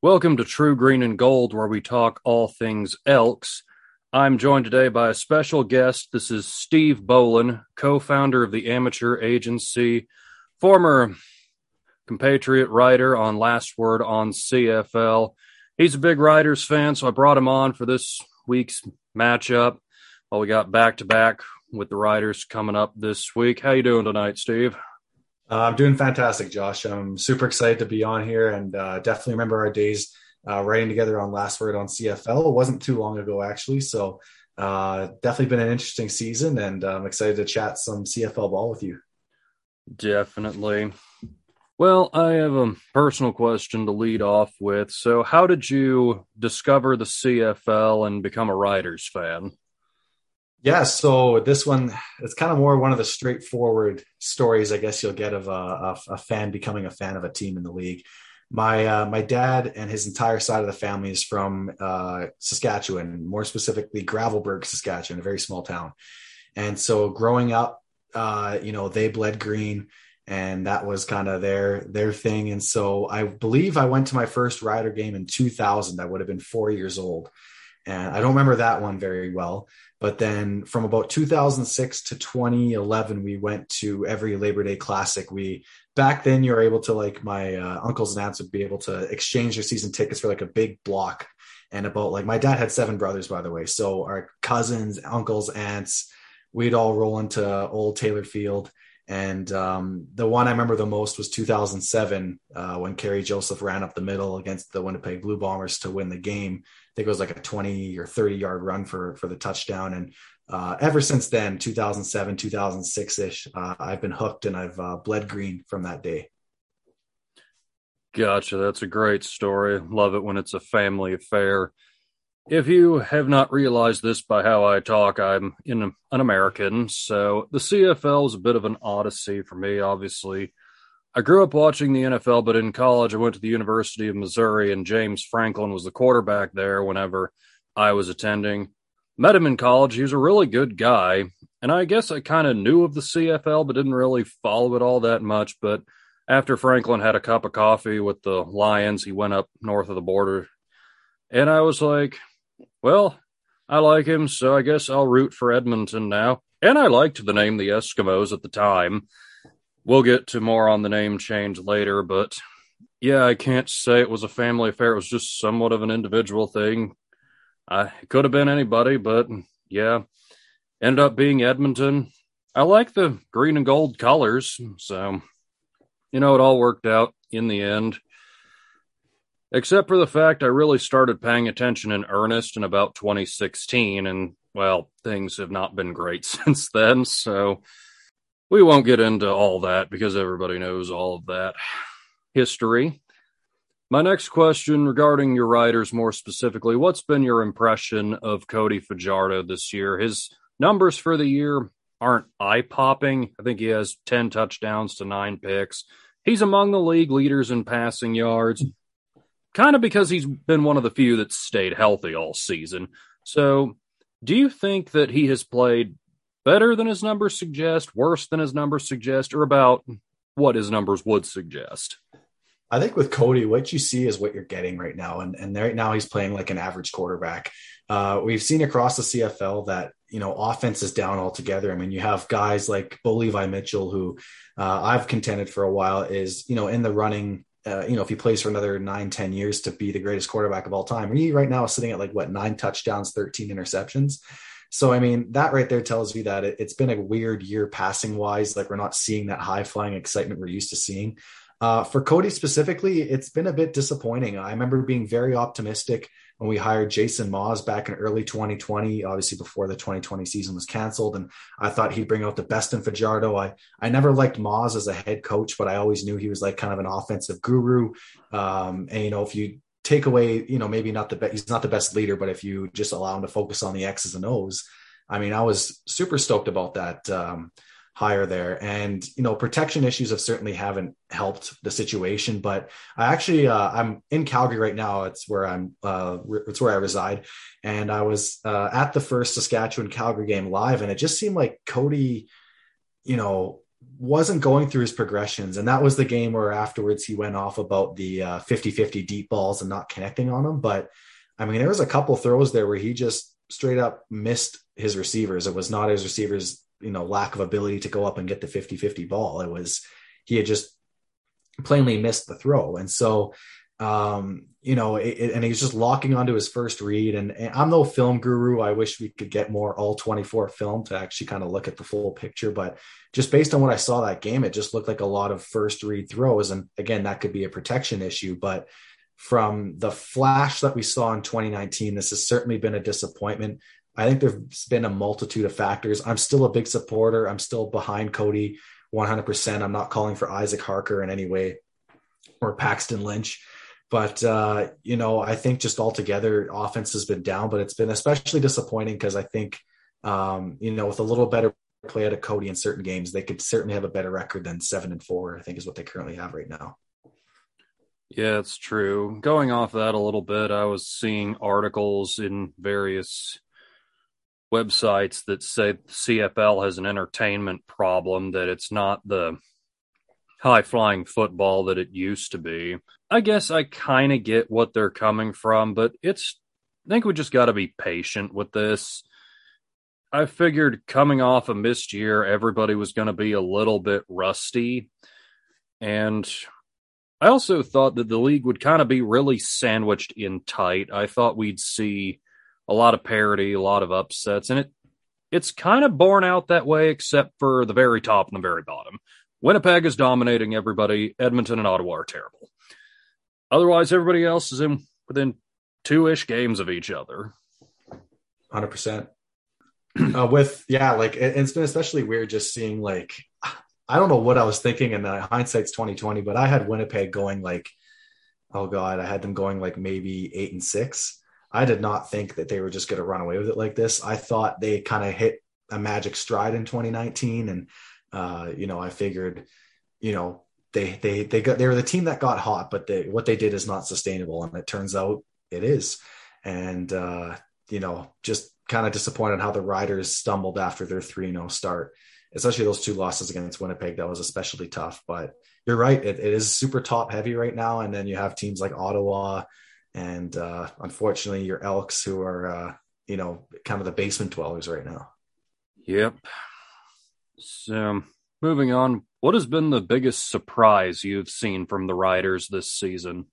Welcome to True Green and Gold, where we talk all things Elks. I'm joined today by a special guest. This is Steve Bolin, co founder of the Amateur Agency, former compatriot writer on Last Word on CFL. He's a big Riders fan, so I brought him on for this week's matchup. While we got back to back with the Riders coming up this week. How you doing tonight, Steve? Uh, I'm doing fantastic, Josh. I'm super excited to be on here and uh, definitely remember our days uh, writing together on Last Word on CFL. It wasn't too long ago, actually. So, uh, definitely been an interesting season, and I'm excited to chat some CFL ball with you. Definitely. Well, I have a personal question to lead off with. So, how did you discover the CFL and become a Riders fan? Yeah, so this one it's kind of more one of the straightforward stories, I guess you'll get of a, a, a fan becoming a fan of a team in the league. My uh, my dad and his entire side of the family is from uh, Saskatchewan, more specifically Gravelbourg, Saskatchewan, a very small town. And so growing up, uh, you know, they bled green, and that was kind of their their thing. And so I believe I went to my first Rider game in 2000. I would have been four years old, and I don't remember that one very well but then from about 2006 to 2011, we went to every Labor Day Classic. We back then you were able to like my uh, uncles and aunts would be able to exchange their season tickets for like a big block. And about like my dad had seven brothers, by the way. So our cousins, uncles, aunts, we'd all roll into old Taylor Field. And um, the one I remember the most was 2007 uh, when Kerry Joseph ran up the middle against the Winnipeg Blue Bombers to win the game think it was like a 20 or 30 yard run for for the touchdown. And uh, ever since then, 2007, 2006 ish, uh, I've been hooked and I've uh, bled green from that day. Gotcha. That's a great story. Love it when it's a family affair. If you have not realized this by how I talk, I'm in an American, so the CFL is a bit of an odyssey for me, obviously. I grew up watching the NFL, but in college, I went to the University of Missouri, and James Franklin was the quarterback there whenever I was attending. Met him in college. He was a really good guy. And I guess I kind of knew of the CFL, but didn't really follow it all that much. But after Franklin had a cup of coffee with the Lions, he went up north of the border. And I was like, well, I like him, so I guess I'll root for Edmonton now. And I liked the name the Eskimos at the time we'll get to more on the name change later, but yeah, I can't say it was a family affair. It was just somewhat of an individual thing. I it could have been anybody, but yeah, ended up being Edmonton. I like the green and gold colors, so you know it all worked out in the end. Except for the fact I really started paying attention in earnest in about 2016, and well, things have not been great since then. So we won't get into all that because everybody knows all of that history. My next question regarding your riders more specifically, what's been your impression of Cody Fajardo this year? His numbers for the year aren't eye popping. I think he has 10 touchdowns to nine picks. He's among the league leaders in passing yards, kind of because he's been one of the few that's stayed healthy all season. So, do you think that he has played better than his numbers suggest, worse than his numbers suggest, or about what his numbers would suggest? I think with Cody, what you see is what you're getting right now, and and right now he's playing like an average quarterback. Uh, we've seen across the CFL that you know offense is down altogether. I mean, you have guys like Bo Levi Mitchell, who uh, I've contended for a while is you know in the running. Uh, you know, if he plays for another nine, ten years to be the greatest quarterback of all time, he right now is sitting at like what nine touchdowns, thirteen interceptions. So, I mean, that right there tells me that it, has been a weird year passing wise. Like, we're not seeing that high flying excitement we're used to seeing. Uh, for Cody specifically, it's been a bit disappointing. I remember being very optimistic when we hired Jason Maas back in early 2020, obviously before the 2020 season was canceled. And I thought he'd bring out the best in Fajardo. I, I never liked Maas as a head coach, but I always knew he was like kind of an offensive guru. Um, and, you know, if you take away, you know, maybe not the best, he's not the best leader, but if you just allow him to focus on the X's and O's, I mean, I was super stoked about that um, hire there. And, you know, protection issues have certainly haven't helped the situation, but I actually, uh, I'm in Calgary right now. It's where I'm, uh, it's where I reside. And I was uh, at the first Saskatchewan Calgary game live, and it just seemed like Cody, you know, wasn't going through his progressions. And that was the game where afterwards he went off about the uh, 50 50 deep balls and not connecting on them. But I mean, there was a couple throws there where he just straight up missed his receivers. It was not his receivers, you know, lack of ability to go up and get the 50 50 ball. It was he had just plainly missed the throw. And so, um, you know, it, and he's just locking onto his first read. And, and, I'm no film guru. I wish we could get more all 24 film to actually kind of look at the full picture. But just based on what I saw that game, it just looked like a lot of first read throws. And again, that could be a protection issue. But from the flash that we saw in 2019, this has certainly been a disappointment. I think there's been a multitude of factors. I'm still a big supporter. I'm still behind Cody 100%. I'm not calling for Isaac Harker in any way or Paxton Lynch. But, uh, you know, I think just altogether, offense has been down, but it's been especially disappointing because I think, um, you know, with a little better play out of Cody in certain games, they could certainly have a better record than seven and four, I think is what they currently have right now. Yeah, it's true. Going off that a little bit, I was seeing articles in various websites that say CFL has an entertainment problem, that it's not the high flying football that it used to be. I guess I kind of get what they're coming from, but it's, I think we just got to be patient with this. I figured coming off a missed year, everybody was going to be a little bit rusty. And I also thought that the league would kind of be really sandwiched in tight. I thought we'd see a lot of parity, a lot of upsets, and it it's kind of borne out that way, except for the very top and the very bottom. Winnipeg is dominating everybody. Edmonton and Ottawa are terrible. Otherwise, everybody else is in within two ish games of each other. Hundred percent. Uh, with yeah, like it, it's been especially weird just seeing like I don't know what I was thinking, and hindsight's twenty twenty, but I had Winnipeg going like, oh god, I had them going like maybe eight and six, I did not think that they were just going to run away with it like this. I thought they kind of hit a magic stride in 2019, and uh, you know, I figured, you know, they they they got they were the team that got hot, but they what they did is not sustainable, and it turns out it is. And uh, you know, just kind of disappointed how the Riders stumbled after their 3 0 start, especially those two losses against Winnipeg. That was especially tough. But you're right, it, it is super top heavy right now. And then you have teams like Ottawa, and uh, unfortunately your elks who are uh, you know kind of the basement dwellers right now yep so moving on what has been the biggest surprise you've seen from the riders this season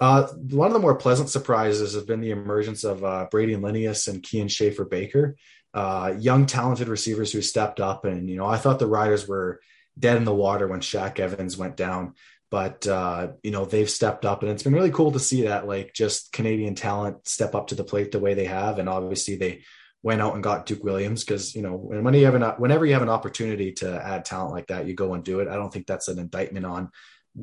uh, one of the more pleasant surprises has been the emergence of uh, Brady Lenius and Kian Schaffer Baker, uh, young, talented receivers who stepped up. And, you know, I thought the Riders were dead in the water when Shaq Evans went down but uh, you know they've stepped up and it's been really cool to see that like just canadian talent step up to the plate the way they have and obviously they went out and got duke williams because you know when you have an whenever you have an opportunity to add talent like that you go and do it i don't think that's an indictment on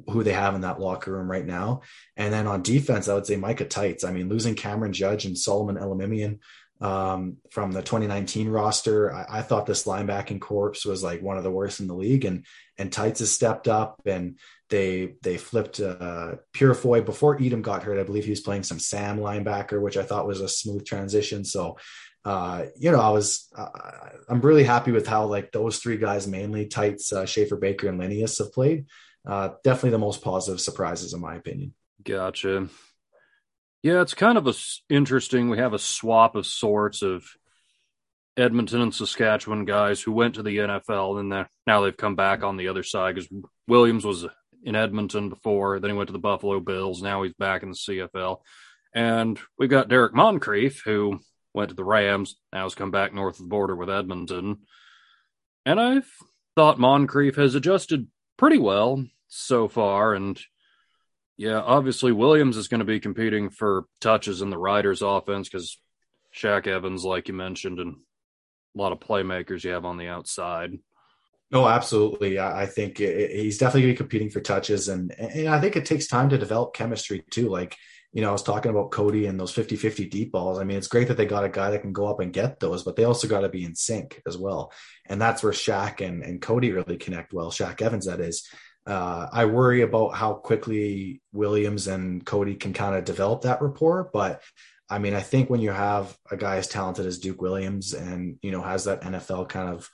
who they have in that locker room right now and then on defense i would say micah Teitz. i mean losing cameron judge and solomon elimimian um, from the 2019 roster. I, I, thought this linebacking corps was like one of the worst in the league, and and Teitz has stepped up, and they they flipped uh, Purifoy before Edem got hurt. I believe he was playing some Sam linebacker, which I thought was a smooth transition. So. Uh, you know, I was, uh, I'm really happy with how like those three guys, mainly Teitz, uh, Schaffer, Baker, and Lenius have played. Uh, definitely the most positive surprises, in my opinion. Gotcha. Yeah, it's kind of a interesting. We have a swap of sorts of Edmonton and Saskatchewan guys who went to the NFL, and now they've come back on the other side because Williams was in Edmonton before, then he went to the Buffalo Bills. Now he's back in the CFL, and we've got Derrick Moncrief who went to the Rams. Now has come back north of the border with Edmonton, and I've thought Moncrief has adjusted pretty well so far, and yeah, obviously Williams is going to be competing for touches in the Riders offense because Shaq Evans, like you mentioned, and a lot of playmakers you have on the outside. No, absolutely. I think eh, eh, he's definitely going to be competing for touches, and, and I think it takes time to develop chemistry too. Like, you know, I was talking about Cody and those 50 50 deep balls. I mean, it's great that they got a guy that can go up and get those, but they also got to be in sync as well. And that's where Shaq and, and Cody really connect well. Shaq Evans, that is. Uh, I worry about how quickly Williams and Cody can kind of develop that rapport. But I mean, I think when you have a guy as talented as Duke Williams and, you know, has that NFL kind of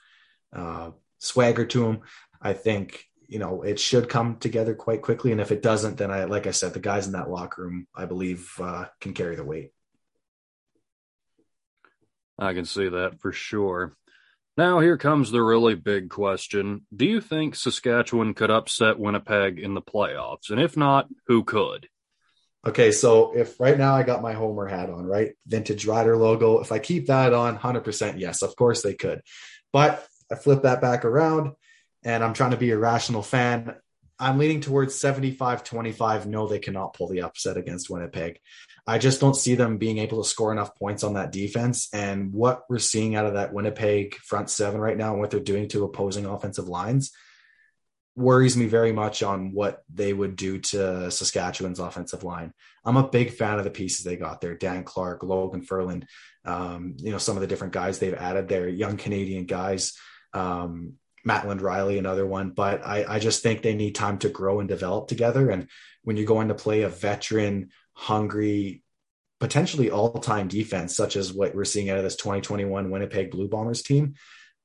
uh, swagger to him. I think you know it should come together quite quickly, and if it doesn't, then I like I said, the guys in that locker room, I believe, uh, can carry the weight. I can see that for sure. Now, here comes the really big question. Do you think Saskatchewan could upset Winnipeg in the playoffs? And if not, who could? Okay, so if right now I got my Homer hat on, right? Vintage Rider logo. If I keep that on, 100% yes, of course they could. But I flip that back around and I'm trying to be a rational fan. I'm leaning towards 75 25. No, they cannot pull the upset against Winnipeg. I just don't see them being able to score enough points on that defense. And what we're seeing out of that Winnipeg front seven right now and what they're doing to opposing offensive lines worries me very much on what they would do to Saskatchewan's offensive line. I'm a big fan of the pieces they got there. Dan Clark, Logan Ferland, um, you know, some of the different guys they've added there, young Canadian guys. Um, Mattland Riley, another one, but I, I just think they need time to grow and develop together. And when you go into play a veteran hungry, potentially all-time defense, such as what we're seeing out of this 2021 Winnipeg Blue Bombers team.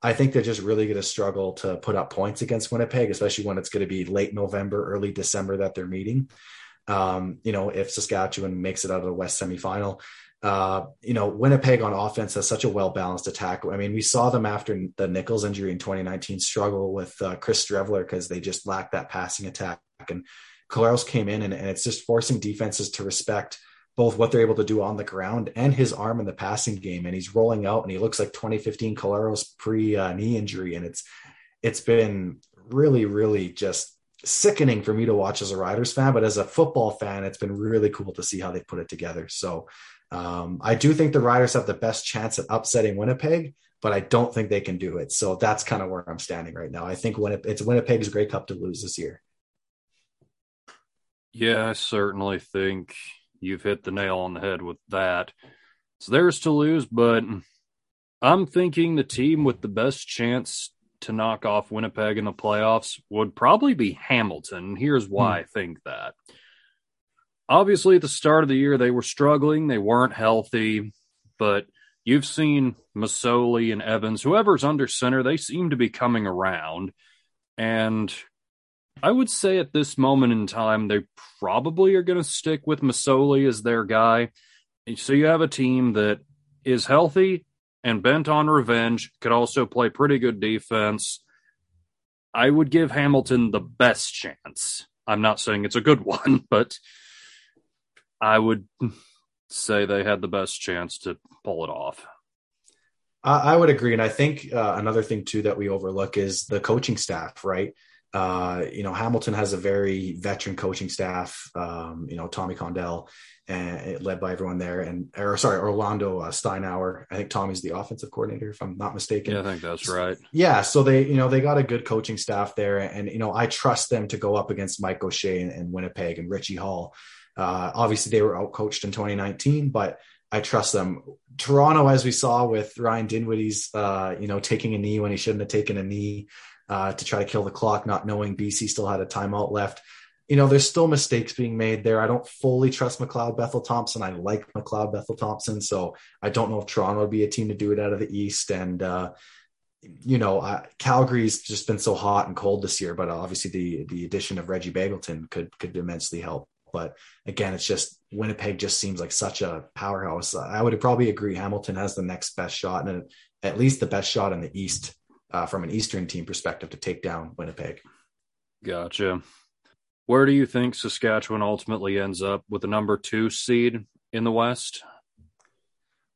I think they're just really going to struggle to put up points against Winnipeg, especially when it's going to be late November, early December that they're meeting. Um, you know, if Saskatchewan makes it out of the West semifinal, uh, you know, Winnipeg on offense has such a well balanced attack. I mean, we saw them after the Nichols injury in 2019 struggle with uh, Chris Streveler because they just lacked that passing attack. And Collaros came in and, and it's just forcing defenses to respect both what they're able to do on the ground and his arm in the passing game. And he's rolling out and he looks like 2015 Collaros pre uh, knee injury. And it's, it's been really, really just sickening for me to watch as a Riders fan, but as a football fan, it's been really cool to see how they put it together. So um, I do think the Riders have the best chance at upsetting Winnipeg, but I don't think they can do it. So that's kind of where I'm standing right now. I think it's Winnipeg's Grey Cup to lose this year. Yeah, I certainly think you've hit the nail on the head with that. It's theirs to lose, but I'm thinking the team with the best chance to knock off Winnipeg in the playoffs would probably be Hamilton. Here's why hmm. I think that. Obviously, at the start of the year, they were struggling. They weren't healthy, but you've seen Masoli and Evans, whoever's under center, they seem to be coming around. And I would say at this moment in time, they probably are going to stick with Masoli as their guy. So you have a team that is healthy and bent on revenge, could also play pretty good defense. I would give Hamilton the best chance. I'm not saying it's a good one, but I would say they had the best chance to pull it off. I would agree. And I think uh, another thing, too, that we overlook is the coaching staff, right? Uh, you know, Hamilton has a very veteran coaching staff. Um, you know, Tommy Condell, and led by everyone there, and or sorry, Orlando uh, Steinauer. I think Tommy's the offensive coordinator, if I'm not mistaken. Yeah, I think that's right. Yeah, so they, you know, they got a good coaching staff there, and you know, I trust them to go up against Mike O'Shea and, and Winnipeg and Richie Hall. Uh, obviously, they were outcoached in 2019, but I trust them. Toronto, as we saw with Ryan Dinwiddie's, uh, you know, taking a knee when he shouldn't have taken a knee uh, to try to kill the clock, not knowing BC still had a timeout left. You know, there's still mistakes being made there. I don't fully trust McLeod Bethel Thompson. I like McLeod Bethel Thompson, so I don't know if Toronto would be a team to do it out of the East. And uh, you know, uh, Calgary's just been so hot and cold this year, but obviously the the addition of Reggie Begelton could could immensely help. But again, it's just Winnipeg just seems like such a powerhouse. I would probably agree Hamilton has the next best shot and at least the best shot in the East uh, from an Eastern team perspective to take down Winnipeg. Gotcha. Where do you think Saskatchewan ultimately ends up with the number two seed in the West?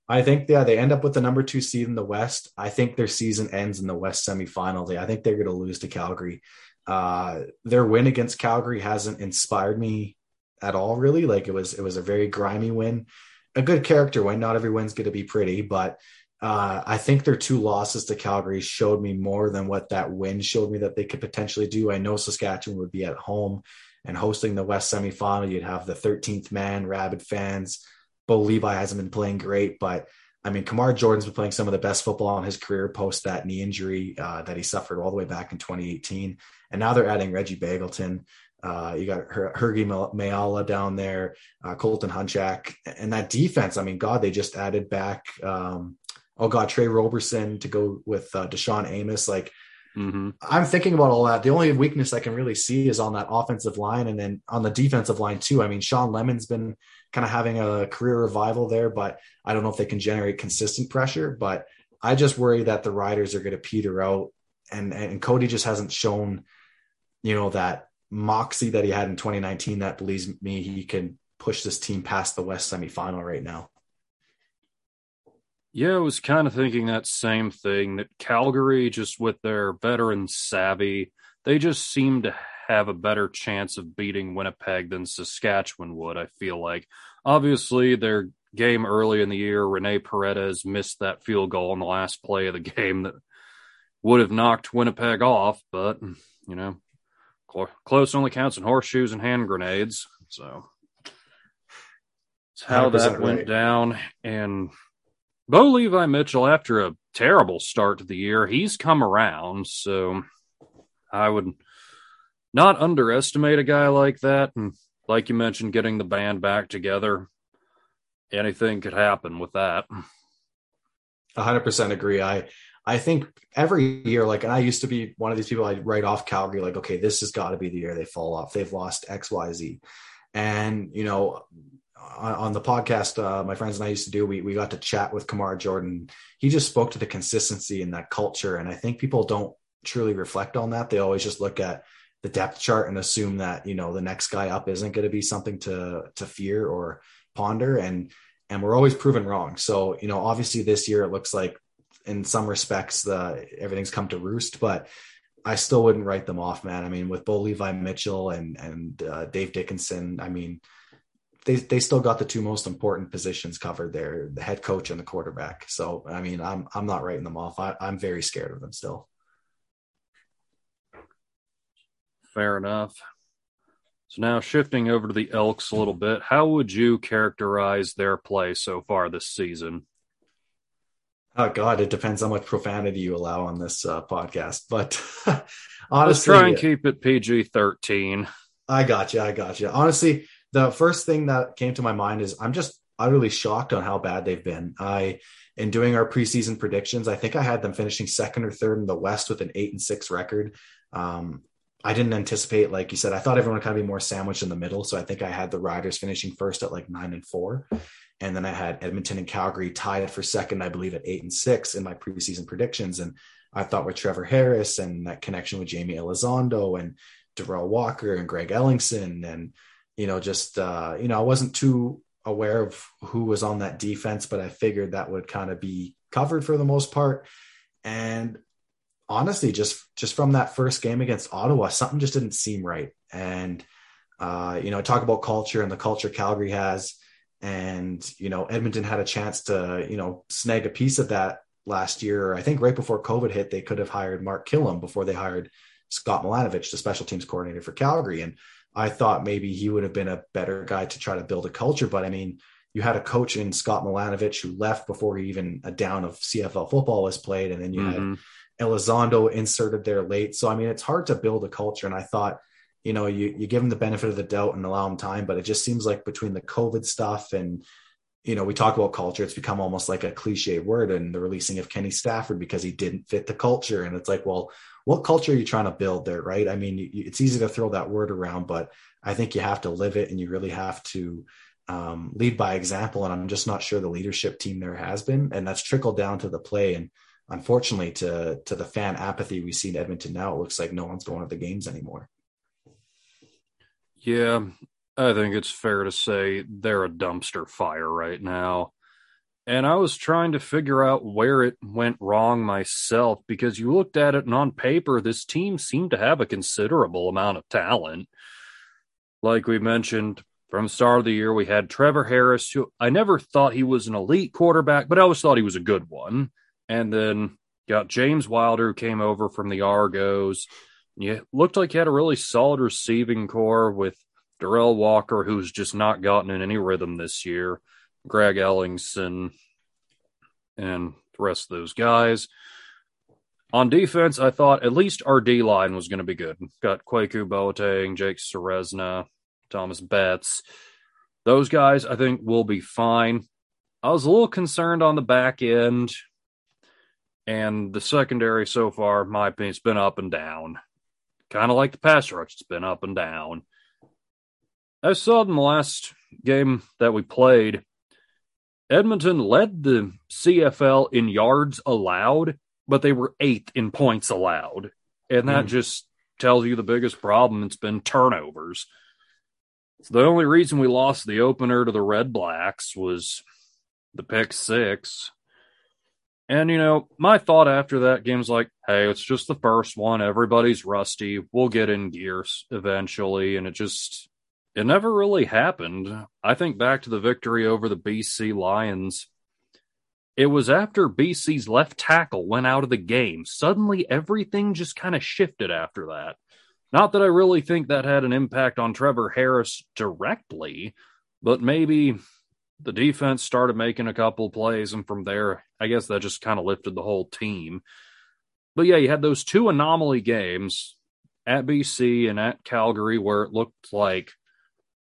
I think yeah, they end up with the number two seed in the West. I think their season ends in the West semifinal. I think they're going to lose to Calgary. Uh, their win against Calgary hasn't inspired me at all, really. Like it was, it was a very grimy win, a good character win. Not every win's going to be pretty, but uh, I think their two losses to Calgary showed me more than what that win showed me that they could potentially do. I know Saskatchewan would be at home and hosting the West semifinal. You'd have the 13th man, rabid fans. Bo Levi hasn't been playing great, but I mean, Kamar Jordan's been playing some of the best football in his career post that knee injury uh, that he suffered all the way back in 2018. And now they're adding Reggie Begelton. Uh, you got Her- Hergy Mayala down there, uh, Colton Hunchak, and that defense. I mean, God, they just added back um, oh god, Tre Roberson to go with uh, DaShaun Amos. Like mm-hmm. I'm thinking about all that. The only weakness I can really see is on that offensive line, and then on the defensive line too. I mean, Shawn Lemon's been kind of having a career revival there, but I don't know if they can generate consistent pressure. But I just worry that the Riders are going to peter out, and and Cody just hasn't shown, you know, that moxie that he had in 2019 that believes me he can push this team past the West semifinal right now. Yeah, I was kind of thinking that same thing that Calgary, just with their veteran savvy, they just seem to have a better chance of beating Winnipeg than Saskatchewan would, I feel like. Obviously, their game early in the year, Rene Paredes missed that field goal in the last play of the game that would have knocked Winnipeg off, but, you know, close only counts in horseshoes and hand grenades. So it's how that went right. down. And Bo Levi Mitchell, after a terrible start to the year, he's come around. So I would not underestimate a guy like that. And like you mentioned, getting the band back together, anything could happen with that. 100% agree. I I think every year, like, and I used to be one of these people, I'd write off Calgary, like, okay, this has got to be the year they fall off. They've lost X, Y, Z. And, you know, on, the podcast, uh, my friends and I used to do, we, we got to chat with Kamar Jordan. He just spoke to the consistency in that culture. And I think people don't truly reflect on that. They always just look at the depth chart and assume that, you know, the next guy up isn't going to be something to, to fear or ponder. And, and we're always proven wrong. So, you know, obviously this year it looks like in some respects the everything's come to roost, but I still wouldn't write them off, man. I mean, with Bo Levi Mitchell and and uh, Dave Dickenson, I mean, they they still got the two most important positions covered there, the head coach and the quarterback. So, I mean, I'm I'm not writing them off. I, I'm very scared of them still. Fair enough. So now shifting over to the Elks a little bit, how would you characterize their play so far this season? Oh God, it depends how much profanity you allow on this uh, podcast. But honestly, let's try and keep it PG thirteen. I got you. I got you. Honestly, the first thing that came to my mind is I'm just utterly shocked on how bad they've been. I, in doing our preseason predictions, I think I had them finishing second or third in the West with an eight and six record. Um, I didn't anticipate, like you said, I thought everyone would kind of be more sandwiched in the middle. So I think I had the Riders finishing first at like nine and four. And then I had Edmonton and Calgary tied for second, I believe, at eight and six in my preseason predictions. And I thought with Trevor Harris and that connection with Jaime Elizondo and Derel Walker and Greg Ellingson and you know just uh, you know I wasn't too aware of who was on that defense, but I figured that would kind of be covered for the most part. And honestly, just just from that first game against Ottawa, something just didn't seem right. And uh, you know, talk about culture and the culture Calgary has and you know Edmonton had a chance to you know snag a piece of that last year. I think right before COVID hit, they could have hired Mark Kilam before they hired Scott Milanovich, the special teams coordinator for Calgary. And I thought maybe he would have been a better guy to try to build a culture. But I mean, you had a coach in Scott Milanovich who left before even a down of CFL football was played, and then you mm-hmm. had Elizondo inserted there late. So I mean, it's hard to build a culture. And I thought you know, you, you give them the benefit of the doubt and allow them time, but it just seems like between the COVID stuff and, you know, we talk about culture, it's become almost like a cliche word and the releasing of Kenny Stafford because he didn't fit the culture. And it's like, well, what culture are you trying to build there? Right. I mean, it's easy to throw that word around, but I think you have to live it and you really have to um, lead by example. And I'm just not sure the leadership team there has been, and that's trickled down to the play. And unfortunately to, to the fan apathy we see in Edmonton now, it looks like no one's going to the games anymore. Yeah, I think it's fair to say they're a dumpster fire right now. And I was trying to figure out where it went wrong myself because you looked at it and on paper, this team seemed to have a considerable amount of talent. Like we mentioned from start of the year, we had Trevor Harris, who I never thought he was an elite quarterback, but I always thought he was a good one. And then got James Wilder, who came over from the Argos. Yeah, looked like he had a really solid receiving core with Derel Walker, who's just not gotten in any rhythm this year, Greg Ellingson, and the rest of those guys. On defense, I thought at least our D line was going to be good. Got Kwaku Boateng, Jake Ceresna, Thomas Betts. Those guys, I think, will be fine. I was a little concerned on the back end And the secondary so far, my opinion, has been up and down. Kind of like the pass rush, it's been up and down. I saw in the last game that we played, Edmonton led the CFL in yards allowed, but they were eighth in points allowed. And that mm. just tells you the biggest problem. It's been turnovers. So the only reason we lost the opener to the Red Blacks was the pick six. And, you know, my thought after that game was like, hey, it's just the first one. Everybody's rusty. We'll get in gears eventually. And it just, it never really happened. I think back to the victory over the BC Lions. It was after BC's left tackle went out of the game. Suddenly, everything just kind of shifted after that. Not that I really think that had an impact on Trevor Harris directly, but maybe the defense started making a couple plays, and from there, I guess that just kind of lifted the whole team. But yeah, you had those two anomaly games at BC and at Calgary where it looked like,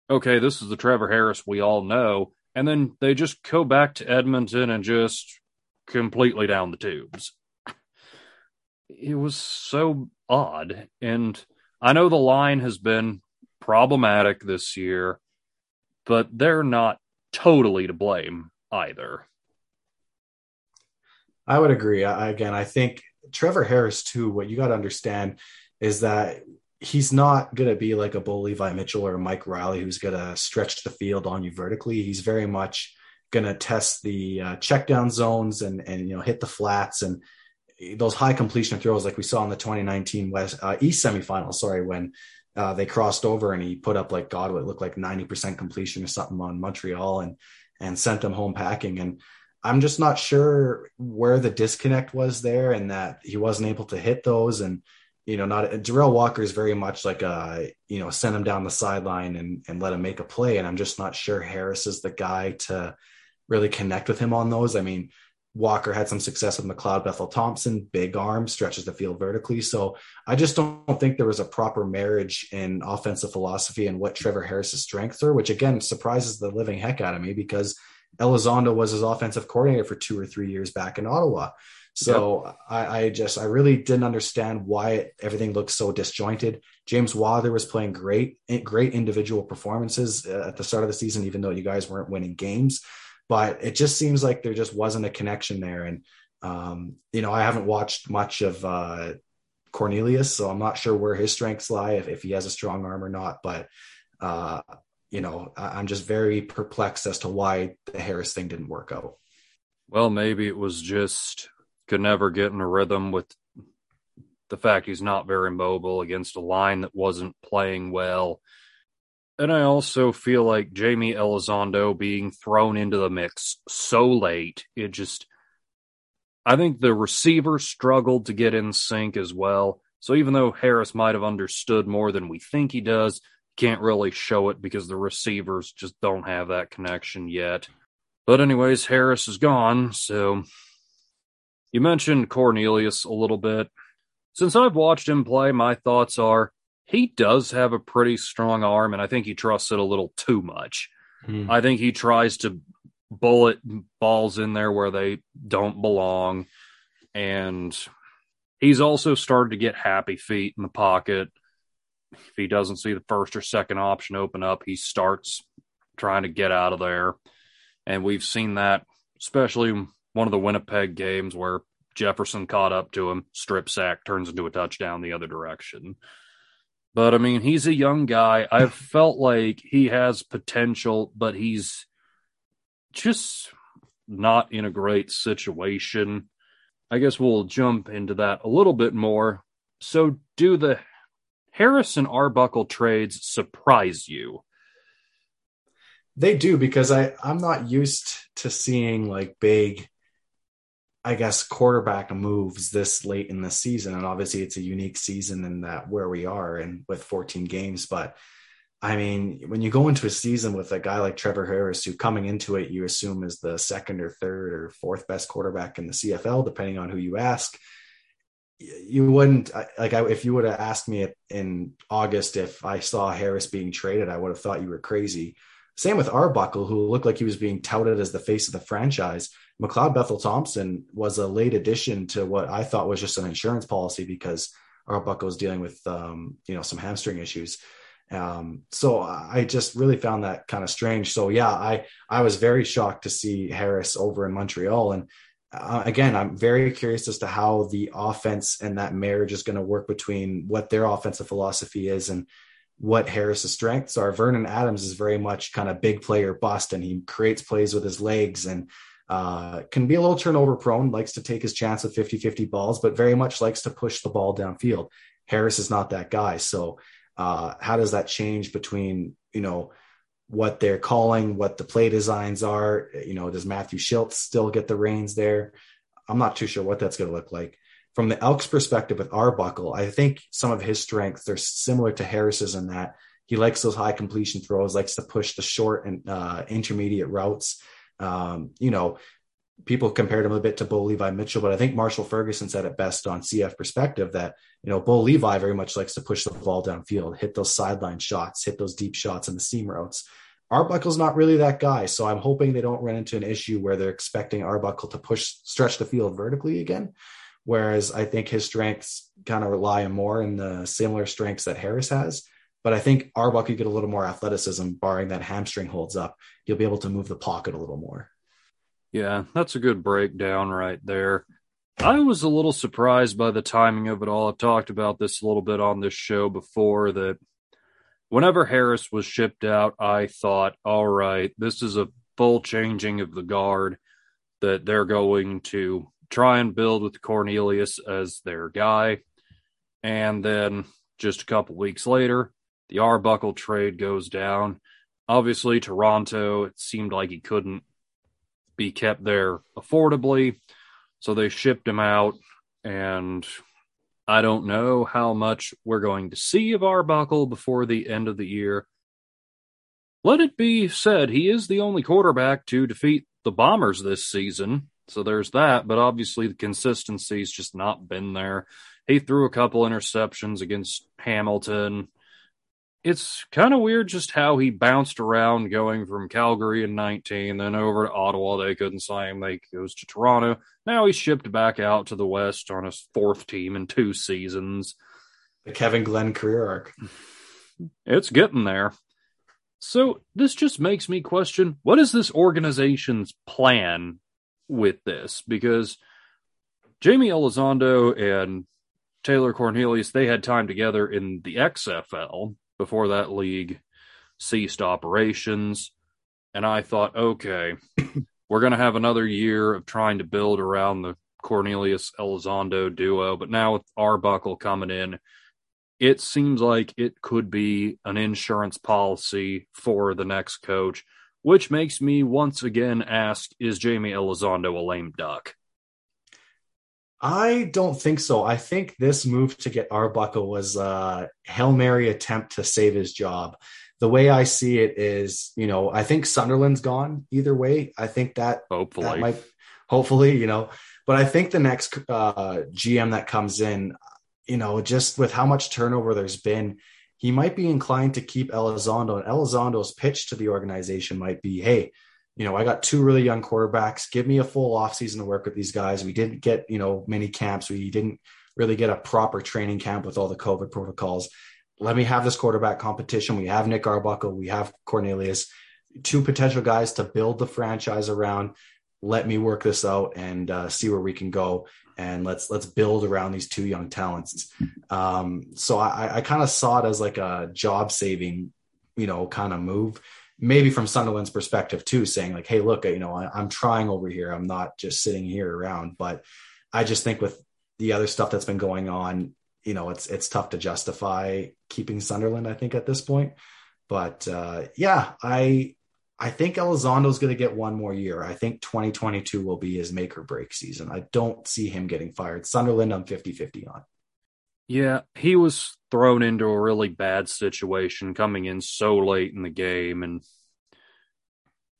okay, this is the Trevor Harris we all know. And then they just go back to Edmonton and just completely down the tubes. It was so odd. And I know the line has been problematic this year, but they're not totally to blame either. I would agree. I, again, I think Trevor Harris, too, what you got to understand is that he's not going to be like a Bo Levi Mitchell or Mike Reilly who's going to stretch the field on you vertically. He's very much going to test the uh, check down zones and, and, you know, hit the flats and those high completion throws like we saw in the 2019 West uh, East semifinal. Sorry, when uh, they crossed over and he put up like God, what looked like 90% completion or something on Montreal and and sent them home packing. And I'm just not sure where the disconnect was there and that he wasn't able to hit those. And, you know, not Derel Walker is very much like a, you know, send him down the sideline and, and let him make a play. And I'm just not sure Harris is the guy to really connect with him on those. I mean, Walker had some success with McLeod Bethel Thompson, big arm, stretches the field vertically. So I just don't think there was a proper marriage in offensive philosophy and what Trevor Harris's strengths are, which again surprises the living heck out of me because Elizondo was his offensive coordinator for two or three years back in Ottawa. So yep. I, I, just I really didn't understand why everything looked so disjointed. James Wilder was playing great, great individual performances uh, at the start of the season, even though you guys weren't winning games but it just seems like there just wasn't a connection there. And, um, you know, I haven't watched much of uh, Cornelius, so I'm not sure where his strengths lie, if, if he has a strong arm or not. But, uh, you know, I'm just very perplexed as to why the Harris thing didn't work out. Well, maybe it was just could never get in a rhythm with the fact he's not very mobile against a line that wasn't playing well. And I also feel like Jaime Elizondo being thrown into the mix so late, it just I think the receiver struggled to get in sync as well. So even though Harris might have understood more than we think he does, can't really show it because the receivers just don't have that connection yet. But anyways, Harris is gone, so you mentioned Cornelius a little bit. Since I've watched him play, my thoughts are he does have a pretty strong arm, and I think he trusts it a little too much. Hmm. I think he tries to bullet balls in there where they don't belong. And he's also started to get happy feet in the pocket. If he doesn't see the first or second option open up, he starts trying to get out of there. And we've seen that, especially one of the Winnipeg games where Jefferson caught up to him, strip sack, turns into a touchdown the other direction. But I mean, he's a young guy. I've felt like he has potential, but he's just not in a great situation. I guess we'll jump into that a little bit more. So, do the Harris and Arbuckle trades surprise you? They do because I I'm not used to seeing like big I guess quarterback moves this late in the season, and obviously it's a unique season in that where we are and with 14 games. But I mean, when you go into a season with a guy like Trevor Harris, who coming into it you assume is the second or third or fourth best quarterback in the CFL, depending on who you ask, you wouldn't like if you would have asked me in August if I saw Harris being traded, I would have thought you were crazy. Same with Arbuckle, who looked like he was being touted as the face of the franchise. McLeod Bethel Thompson was a late addition to what I thought was just an insurance policy because Arbuckle was dealing with um, you know some hamstring issues. Um, so I just really found that kind of strange. So yeah, I I was very shocked to see Harris over in Montreal, and uh, again, I'm very curious as to how the offense and that marriage is going to work between what their offensive philosophy is and what Harris's strengths are. Vernon Adams is very much kind of big player bust, and he creates plays with his legs and uh, can be a little turnover prone, likes to take his chance with 50 50 balls, but very much likes to push the ball downfield. Harris is not that guy. So, uh, how does that change between, you know, what they're calling, what the play designs are? You know, does Matthew Shiltz still get the reins there? I'm not too sure what that's going to look like. From the Elks perspective with Arbuckle, I think some of his strengths are similar to Harris's in that he likes those high completion throws, likes to push the short and uh, intermediate routes. Um, you know, people compared him a bit to Bo Levi Mitchell, but I think Marshall Ferguson said it best on CF perspective that, you know, Bo Levi very much likes to push the ball downfield, hit those sideline shots, hit those deep shots in the seam routes. Arbuckle's not really that guy. So I'm hoping they don't run into an issue where they're expecting Arbuckle to push, stretch the field vertically again. Whereas I think his strengths kind of rely more in the similar strengths that Harris has. But I think Arbuckle could get a little more athleticism, barring that hamstring holds up. He'll be able to move the pocket a little more. Yeah, that's a good breakdown right there. I was a little surprised by the timing of it all. I've talked about this a little bit on this show before that whenever Harris was shipped out, I thought, all right, this is a full changing of the guard that they're going to try and build with Cornelius as their guy. And then just a couple weeks later, the Arbuckle trade goes down. Obviously, Toronto, it seemed like he couldn't be kept there affordably. So they shipped him out, and I don't know how much we're going to see of Arbuckle before the end of the year. Let it be said, he is the only quarterback to defeat the Bombers this season. So there's that, but obviously the consistency's just not been there. He threw a couple interceptions against Hamilton it's kind of weird just how he bounced around going from Calgary in 19, then over to Ottawa. They couldn't sign him. They goes to Toronto. Now he's shipped back out to the West on his fourth team in two seasons. The Kevin Glenn career arc. It's getting there. So this just makes me question what is this organization's plan with this? Because Jaime Elizondo and Taylor Cornelius, they had time together in the XFL before that league ceased operations. And I thought, okay, we're going to have another year of trying to build around the Cornelius Elizondo duo. But now with Arbuckle coming in, it seems like it could be an insurance policy for the next coach, which makes me once again ask is Jaime Elizondo a lame duck? I don't think so. I think this move to get Arbuckle was a Hail Mary attempt to save his job. The way I see it is, you know, I think Sunderland's gone either way. I think that hopefully that might hopefully, you know, but I think the next uh, GM that comes in, you know, just with how much turnover there's been, he might be inclined to keep Elizondo. And Elizondo's pitch to the organization might be, hey, you know, I got two really young quarterbacks. Give me a full offseason to work with these guys. We didn't get, you know, mini camps. We didn't really get a proper training camp with all the COVID protocols. Let me have this quarterback competition. We have Nick Arbuckle. We have Cornelius, two potential guys to build the franchise around. Let me work this out and uh, see where we can go. And let's let's build around these two young talents. Um, so I, I kind of saw it as like a job saving, you know, kind of move maybe from Sunderland's perspective too, saying like, "Hey, look, you know, I, am trying over here. I'm not just sitting here around." But I just think with the other stuff that's been going on, you know, it's it's tough to justify keeping Sunderland. I think at this point, but uh, yeah, I I think Elizondo's going to get one more year. I think 2022 will be his make or break season. I don't see him getting fired. Sunderland, I'm 50 50 on. Yeah, he was thrown into a really bad situation coming in so late in the game and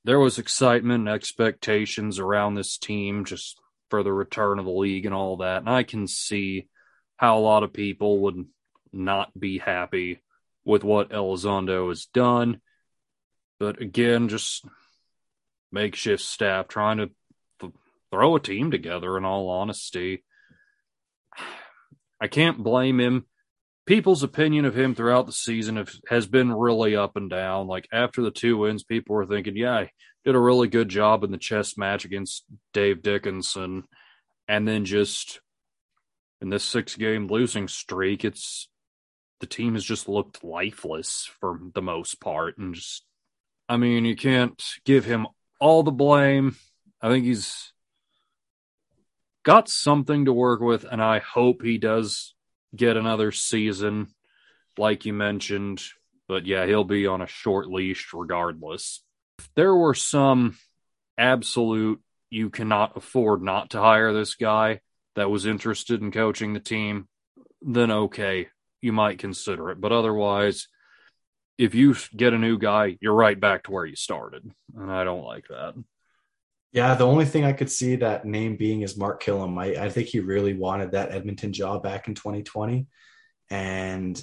there was excitement and expectations around this team just for the return of the league and all that. And I can see how a lot of people would not be happy with what Elizondo has done. But again, just makeshift staff trying to th- throw a team together, in all honesty. I can't blame him. People's opinion of him throughout the season have, has been really up and down. Like after the two wins, people were thinking, yeah, did a really good job in the chess match against Dave Dickenson. And then just in this six game losing streak, it's the team has just looked lifeless for the most part. And just, I mean, you can't give him all the blame. I think he's got something to work with, and I hope he does get another season, like you mentioned. But yeah, he'll be on a short leash regardless. If there were some absolute you cannot afford not to hire this guy that was interested in coaching the team, then okay, you might consider it. But otherwise, if you get a new guy, you're right back to where you started. And I don't like that. Yeah, the only thing I could see that name being is Mark Kilam. I, I think he really wanted that Edmonton job back in 2020. And,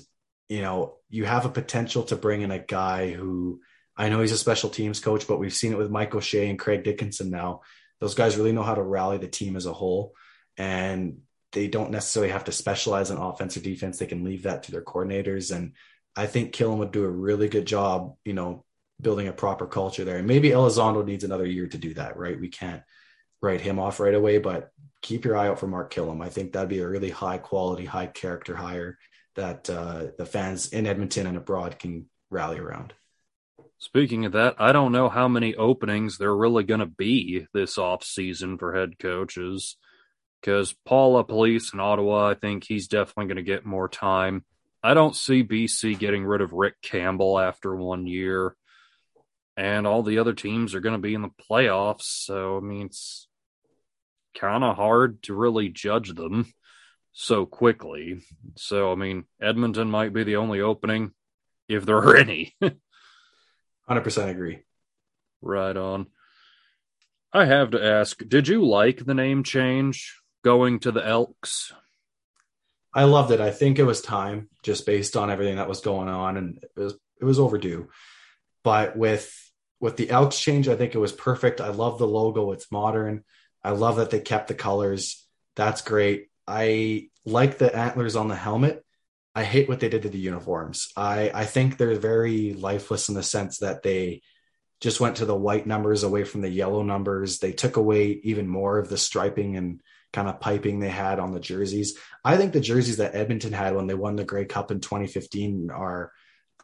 you know, you have a potential to bring in a guy who I know he's a special teams coach, but we've seen it with Mike O'Shea and Craig Dickenson now. Those guys really know how to rally the team as a whole. And they don't necessarily have to specialize in offense or defense. They can leave that to their coordinators. And I think Kilam would do a really good job, you know, building a proper culture there. And maybe Elizondo needs another year to do that, right? We can't write him off right away, but keep your eye out for Mark Kilam. I think that'd be a really high quality, high character hire that uh, the fans in Edmonton and abroad can rally around. Speaking of that, I don't know how many openings there really going to be this off season for head coaches because Paul LaPolice in Ottawa, I think he's definitely going to get more time. I don't see BC getting rid of Rick Campbell after one year and all the other teams are going to be in the playoffs. So, I mean, it's kind of hard to really judge them so quickly. So, I mean, Edmonton might be the only opening if there are any. 100% agree. Right on. I have to ask, did you like the name change going to the Elks? I loved it. I think it was time just based on everything that was going on and it was it was overdue. But with with the Elks change, I think it was perfect. I love the logo. It's modern. I love that they kept the colors. That's great. I like the antlers on the helmet. I hate what they did to the uniforms. I, I think they're very lifeless in the sense that they just went to the white numbers away from the yellow numbers. They took away even more of the striping and kind of piping they had on the jerseys. I think the jerseys that Edmonton had when they won the Grey Cup in 2015 are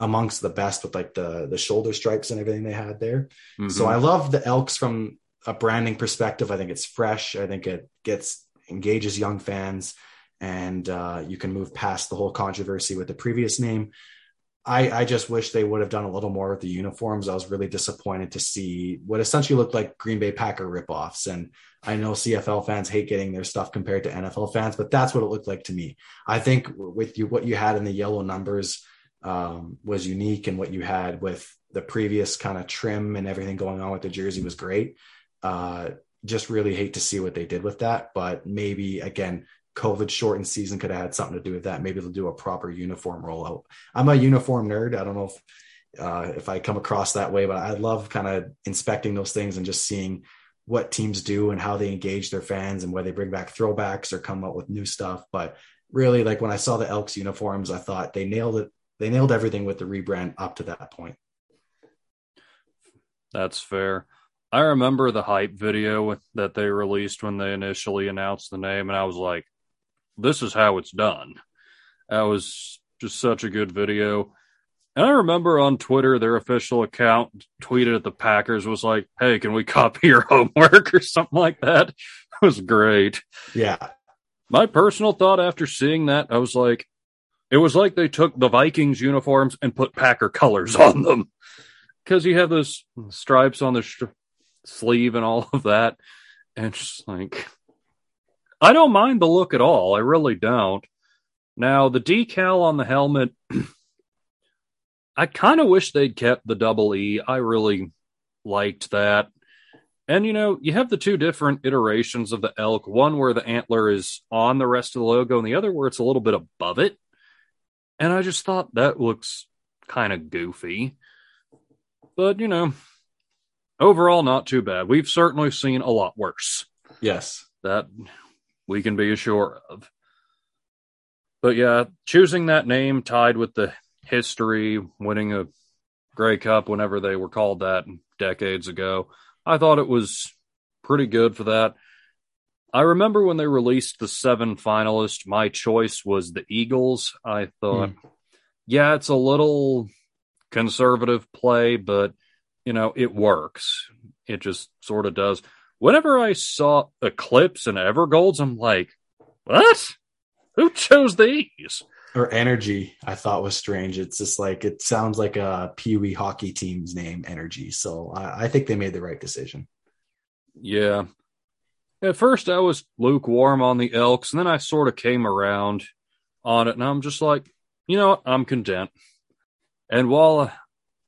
amongst the best with like the the shoulder stripes and everything they had there. Mm-hmm. So I love the Elks from a branding perspective. I think it's fresh. I think it gets engages young fans, and uh, you can move past the whole controversy with the previous name. I, I just wish they would have done a little more with the uniforms. I was really disappointed to see what essentially looked like Green Bay Packer ripoffs. And I know CFL fans hate getting their stuff compared to NFL fans, but that's what it looked like to me. I think with you, what you had in the yellow numbers um, was unique and what you had with the previous kind of trim and everything going on with the jersey was great. Uh, just really hate to see what they did with that, but maybe again, COVID shortened season could have had something to do with that. Maybe they'll do a proper uniform rollout. I'm a uniform nerd. I don't know if uh, if I come across that way, but I love kind of inspecting those things and just seeing what teams do and how they engage their fans and whether they bring back throwbacks or come up with new stuff. But really, like when I saw the Elks uniforms, I thought they nailed it they nailed everything with the rebrand up to that point. That's fair. I remember the hype video that they released when they initially announced the name, and I was like, this is how it's done. That was just such a good video. And I remember on Twitter, their official account tweeted at the Packers was like, Hey, can we copy your homework or something like that? It was great. Yeah. My personal thought after seeing that, I was like, it was like they took the Vikings uniforms and put Packer colors on them because you have those stripes on the sh- sleeve and all of that. And just like, I don't mind the look at all. I really don't. Now, the decal on the helmet, I kind of wish they'd kept the double E. I really liked that. And you know, you have the two different iterations of the elk one where the antler is on the rest of the logo, and the other where it's a little bit above it. And I just thought that looks kind of goofy. But, you know, overall, not too bad. We've certainly seen a lot worse. Yes. That we can be assured of. But yeah, choosing that name tied with the history, winning a Grey Cup whenever they were called that decades ago, I thought it was pretty good for that. I remember when they released the seven finalists, my choice was the Eagles. I thought, mm. yeah, it's a little conservative play, but you know, it works. It just sort of does. Whenever I saw Eclipse and Evergolds, I'm like, what? Who chose these? Or Energy, I thought was strange. It's just like, it sounds like a Pee Wee hockey team's name, Energy. So I, I think they made the right decision. Yeah. At first, I was lukewarm on the Elks, and then I sort of came around on it, and I'm just like, you know? I'm content. And while uh,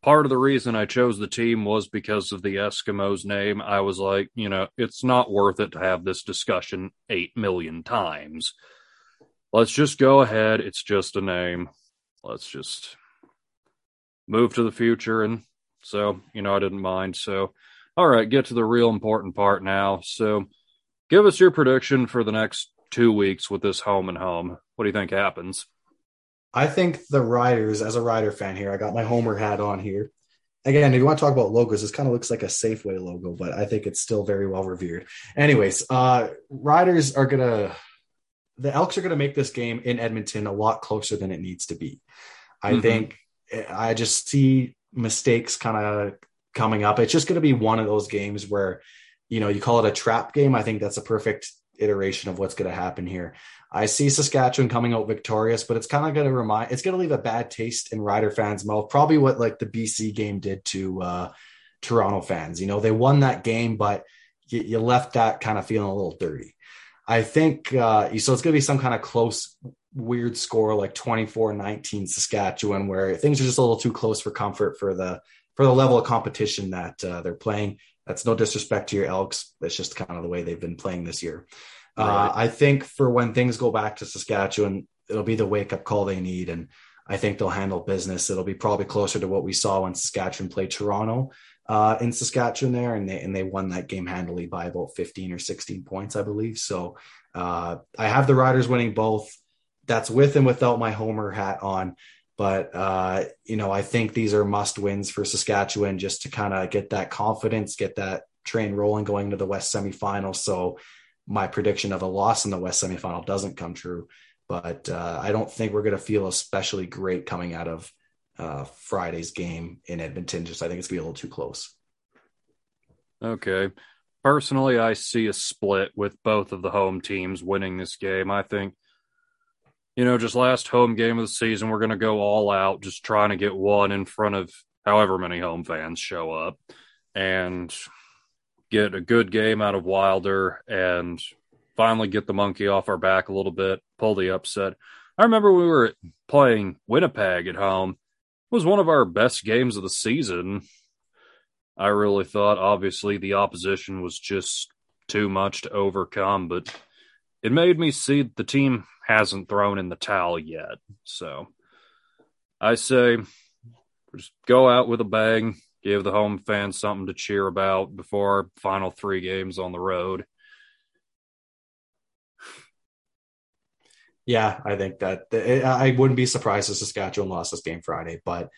part of the reason I chose the team was because of the Eskimos name, I was like, you know, it's not worth it to have this discussion 8 million times. Let's just go ahead. It's just a name. Let's just move to the future. And so, you know, I didn't mind. So, all right, get to the real important part now. So, give us your prediction for the next two weeks with this home and home. What do you think happens? I think the Riders, as a Rider fan here, I got my Homer hat on here. Again, if you want to talk about logos, this kind of looks like a Safeway logo, but I think it's still very well revered. Anyways, uh Riders are gonna the Elks are gonna make this game in Edmonton a lot closer than it needs to be. I mm-hmm. think I just see mistakes kind of coming up. It's just going to be one of those games where, you know, you call it a trap game. I think that's a perfect iteration of what's going to happen here. I see Saskatchewan coming out victorious, but it's kind of going to remind, it's going to leave a bad taste in Rider fans' mouth. Probably what like the BC game did to uh, Toronto fans. You know, they won that game, but you, you left that kind of feeling a little dirty. I think uh, so. It's going to be some kind of close, weird score like 24 19 Saskatchewan, where things are just a little too close for comfort for the for the level of competition that uh, they're playing. That's no disrespect to your Elks. That's just kind of the way they've been playing this year. Uh, right. Uh, I think for when things go back to Saskatchewan, it'll be the wake up call they need. And I think they'll handle business. It'll be probably closer to what we saw when Saskatchewan played Toronto uh, in Saskatchewan there, and they and they won that game handily by about 15 or 16 points, I believe. So uh, I have the Riders winning both. That's with and without my Homer hat on. But uh, you know, I think these are must wins for Saskatchewan just to kind of get that confidence, get that train rolling going to the West semifinal. So my prediction of a loss in the West semifinal doesn't come true. But uh, I don't think we're going to feel especially great coming out of uh, Friday's game in Edmonton. Just I think it's going to be a little too close. Okay. Personally, I see a split with both of the home teams winning this game. I think you know, just last home game of the season, we're going to go all out, just trying to get one in front of however many home fans show up and get a good game out of Wilder and finally get the monkey off our back a little bit, pull the upset. I remember we were playing Winnipeg at home. It was one of our best games of the season. I really thought, obviously, the opposition was just too much to overcome, but it made me see the team hasn't thrown in the towel yet. So I say just go out with a bang, give the home fans something to cheer about before our final three games on the road. Yeah, I think that eh, I wouldn't be surprised if Saskatchewan lost this game Friday, but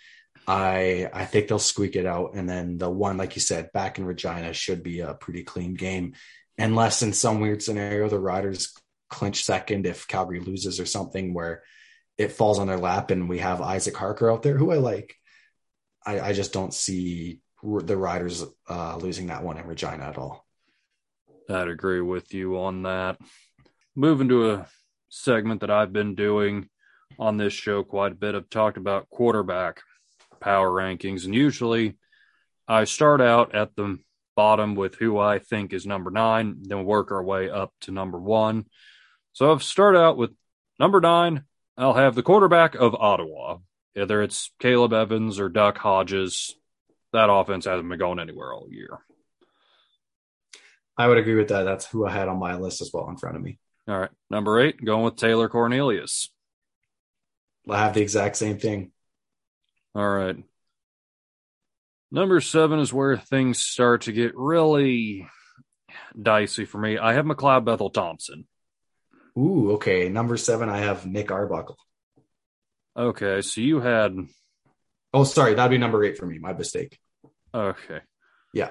I I think they'll squeak it out, and then the one, like you said, back in Regina should be a pretty clean game, unless in some weird scenario the Riders clinch second if Calgary loses or something where it falls on their lap and we have Isaac Harker out there, who I like. I, I just don't see the Riders uh, losing that one in Regina at all. I'd agree with you on that. Moving to a segment that I've been doing on this show quite a bit. I've talked about quarterback power rankings, and usually I start out at the bottom with who I think is number nine, then work our way up to number one. So I've started out with number nine. I'll have the quarterback of Ottawa. Whether it's Caleb Evans or Duck Hodges, that offense hasn't been going anywhere all year. I would agree with that. That's who I had on my list as well in front of me. All right. Number eight, going with Taylor Cornelius. I have the exact same thing. All right. Number seven is where things start to get really dicey for me. I have McLeod Bethel Thompson. Ooh, okay. Number seven, I have Nick Arbuckle. Okay, so you had. Oh, sorry, that'd be number eight for me. My mistake. Okay. Yeah.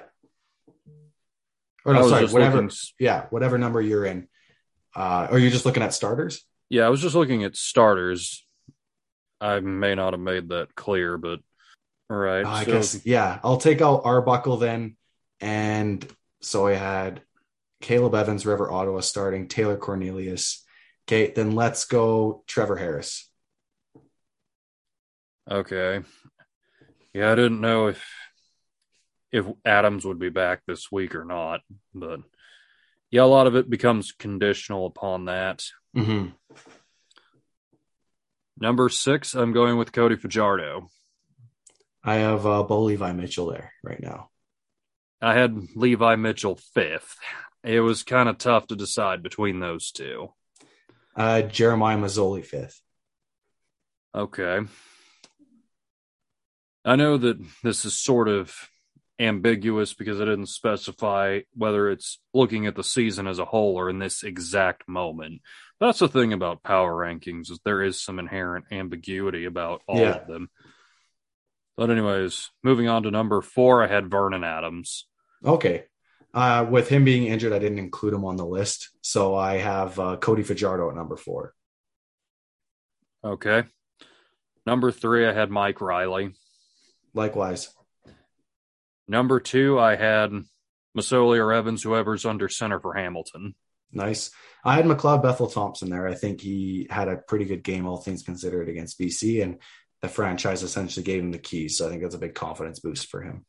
Or no, sorry, whatever. Looking... Yeah, whatever number you're in. Uh, are you just looking at starters? Yeah, I was just looking at starters. I may not have made that clear, but all right. Uh, I so... guess yeah. I'll take out Arbuckle then, and so I had Caleb Evans, River Ottawa starting, Taylor Cornelius. Okay, then let's go Trevor Harris. Okay. Yeah, I didn't know if if Adams would be back this week or not, but yeah, a lot of it becomes conditional upon that. Mm-hmm. Number six, I'm going with Cody Fajardo. I have uh, Bo Levi Mitchell there right now. I had Levi Mitchell fifth. It was kind of tough to decide between those two. Uh, Jeremiah Masoli fifth. Okay. I know that this is sort of ambiguous because it didn't specify whether it's looking at the season as a whole or in this exact moment. That's the thing about power rankings is there is some inherent ambiguity about all yeah. of them. But anyways, moving on to number four, I had Vernon Adams. Okay. Uh, with him being injured, I didn't include him on the list, so I have uh, Cody Fajardo at number four. Okay. Number three, I had Mike Reilly. Likewise. Number two, I had Masoli or Evans, whoever's under center for Hamilton. Nice. I had McLeod Bethel Thompson there. I think he had a pretty good game, all things considered, against BC, and the franchise essentially gave him the keys. So I think that's a big confidence boost for him.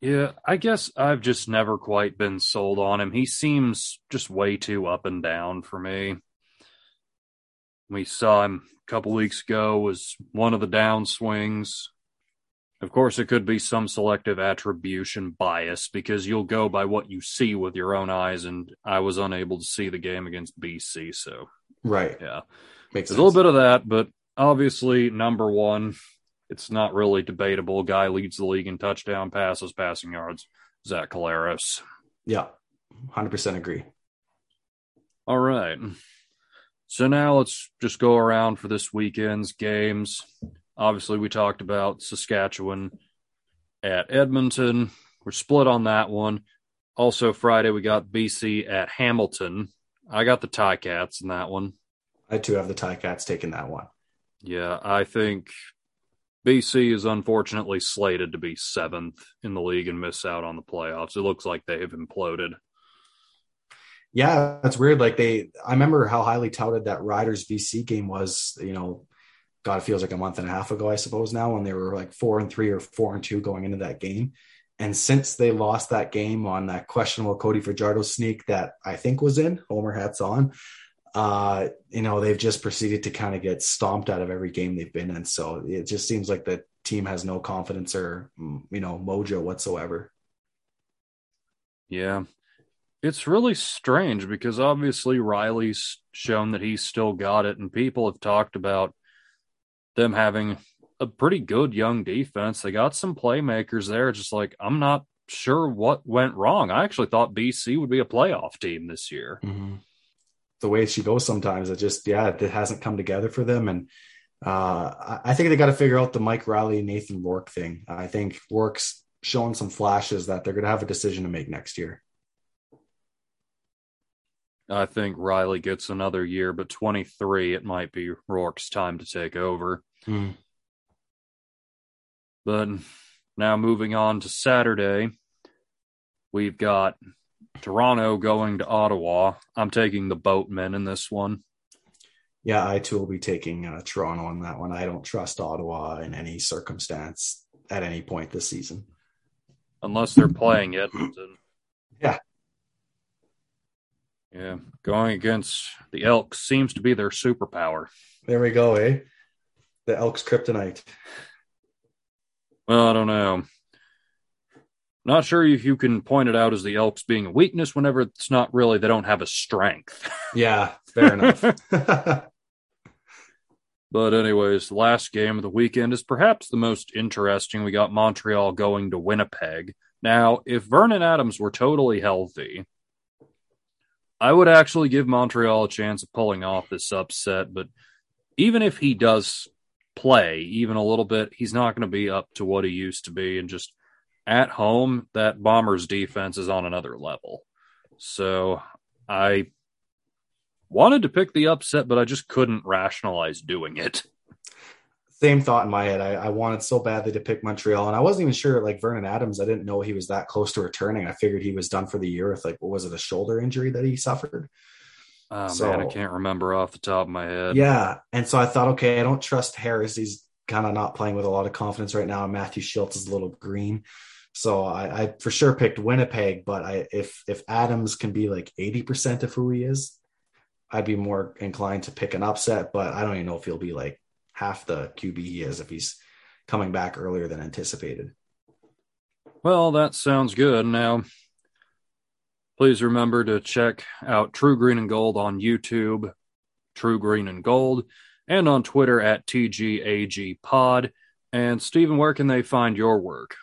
Yeah, I guess I've just never quite been sold on him. He seems just way too up and down for me. We saw him a couple weeks ago was one of the down swings. Of course, it could be some selective attribution bias because you'll go by what you see with your own eyes, and I was unable to see the game against BC, so right, yeah, makes a little bit of that, but obviously, number one, it's not really debatable. Guy leads the league in touchdown passes, passing yards. Zach Collaros. Yeah, hundred percent agree. All right. So now let's just go around for this weekend's games. Obviously, we talked about Saskatchewan at Edmonton. We're split on that one. Also, Friday, we got BC at Hamilton. I got the Ticats in that one. I too have the Ticats taking that one. Yeah, I think BC is unfortunately slated to be seventh in the league and miss out on the playoffs. It looks like they have imploded. Yeah, that's weird. Like they, I remember how highly touted that Riders BC game was. You know, God, it feels like a month and a half ago, I suppose now, when they were like four and three or four and two going into that game. And since they lost that game on that questionable Cody Fajardo sneak that I think was in, Homer hats on, uh, you know, they've just proceeded to kind of get stomped out of every game they've been in. So it just seems like the team has no confidence or, you know, mojo whatsoever. Yeah. It's really strange because obviously Reilly's shown that he's still got it, and people have talked about them having a pretty good young defense. They got some playmakers there. Just like I'm not sure what went wrong. I actually thought BC would be a playoff team this year. Mm-hmm. The way she goes sometimes, it just yeah, it hasn't come together for them. And uh, I think they got to figure out the Mike Reilly Nathan Rourke thing. I think Rourke's showing some flashes that they're going to have a decision to make next year. I think Reilly gets another year, but 23, it might be Rourke's time to take over. Mm. But now moving on to Saturday, we've got Toronto going to Ottawa. I'm taking the boatmen in this one. Yeah, I too will be taking uh, Toronto on that one. I don't trust Ottawa in any circumstance at any point this season. Unless they're playing Edmonton. Yeah, yeah, going against the Elks seems to be their superpower. There we go, eh? The Elks kryptonite. Well, I don't know. Not sure if you can point it out as the Elks being a weakness whenever it's not really they don't have a strength. Yeah, fair enough. But, anyways, the last game of the weekend is perhaps the most interesting. We got Montreal going to Winnipeg. Now, if Vernon Adams were totally healthy, I would actually give Montreal a chance of pulling off this upset. But even if he does play even a little bit, he's not going to be up to what he used to be. And just at home, that Bombers defense is on another level. So I wanted to pick the upset, but I just couldn't rationalize doing it. Same thought in my head. I, I, wanted so badly to pick Montreal, and I wasn't even sure. Like Vernon Adams, I didn't know he was that close to returning. I figured he was done for the year with like what was it, a shoulder injury that he suffered. Oh so, man, I can't remember off the top of my head. Yeah, and so I thought, okay, I don't trust Harris. He's kind of not playing with a lot of confidence right now. Matthew Shiltz is a little green, so I, I for sure picked Winnipeg. But I, if if Adams can be like eighty percent of who he is, I'd be more inclined to pick an upset, but I don't even know if he'll be like half the QB he is if he's coming back earlier than anticipated. Well, that sounds good. Now, please remember to check out True Green and Gold on YouTube, True Green and Gold, and on Twitter at TGAG Pod. And Stephen, where can they find your work?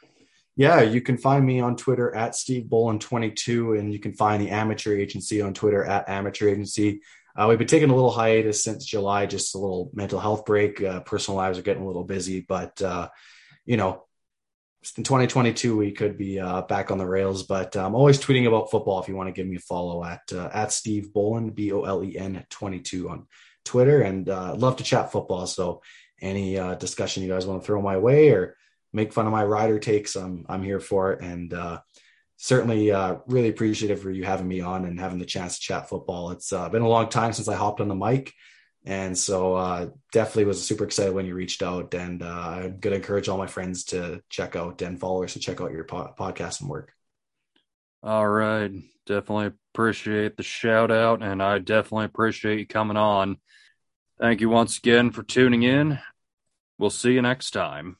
Yeah, you can find me on Twitter at Steve Bolen22, and you can find the Amateur Agency on Twitter at Amateur Agency. Uh, we've been taking a little hiatus since July, just a little mental health break. Uh, personal lives are getting a little busy, but uh, you know, in 2022 we could be uh, back on the rails. But I'm always tweeting about football. If you want to give me a follow at uh, at Steve Bolen B O L E N 22 on Twitter, and uh, love to chat football. So any discussion you guys want to throw my way or make fun of my rider takes, I'm I'm here for it. And uh, certainly uh, really appreciative for you having me on and having the chance to chat football. It's uh, been a long time since I hopped on the mic. And so uh, definitely was super excited when you reached out. And uh, I'm to encourage all my friends to check out and followers to check out your po- podcast and work. All right. Definitely appreciate the shout out. And I definitely appreciate you coming on. Thank you once again for tuning in. We'll see you next time.